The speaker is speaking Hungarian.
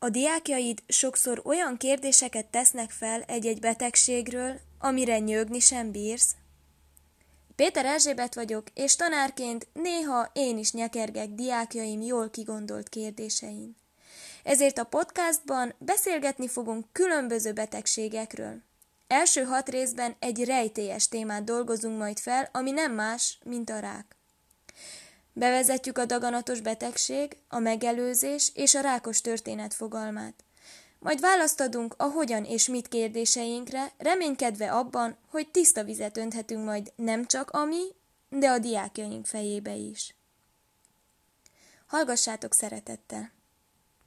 A diákjaid sokszor olyan kérdéseket tesznek fel egy-egy betegségről, amire nyögni sem bírsz? Péter Erzsébet vagyok, és tanárként néha én is nyekergek diákjaim jól kigondolt kérdésein. Ezért a podcastban beszélgetni fogunk különböző betegségekről. Első hat részben egy rejtélyes témát dolgozunk majd fel, ami nem más, mint a rák. Bevezetjük a daganatos betegség, a megelőzés és a rákos történet fogalmát. Majd választ adunk a hogyan és mit kérdéseinkre, reménykedve abban, hogy tiszta vizet önthetünk majd nem csak a mi, de a diákjaink fejébe is. Hallgassátok szeretettel!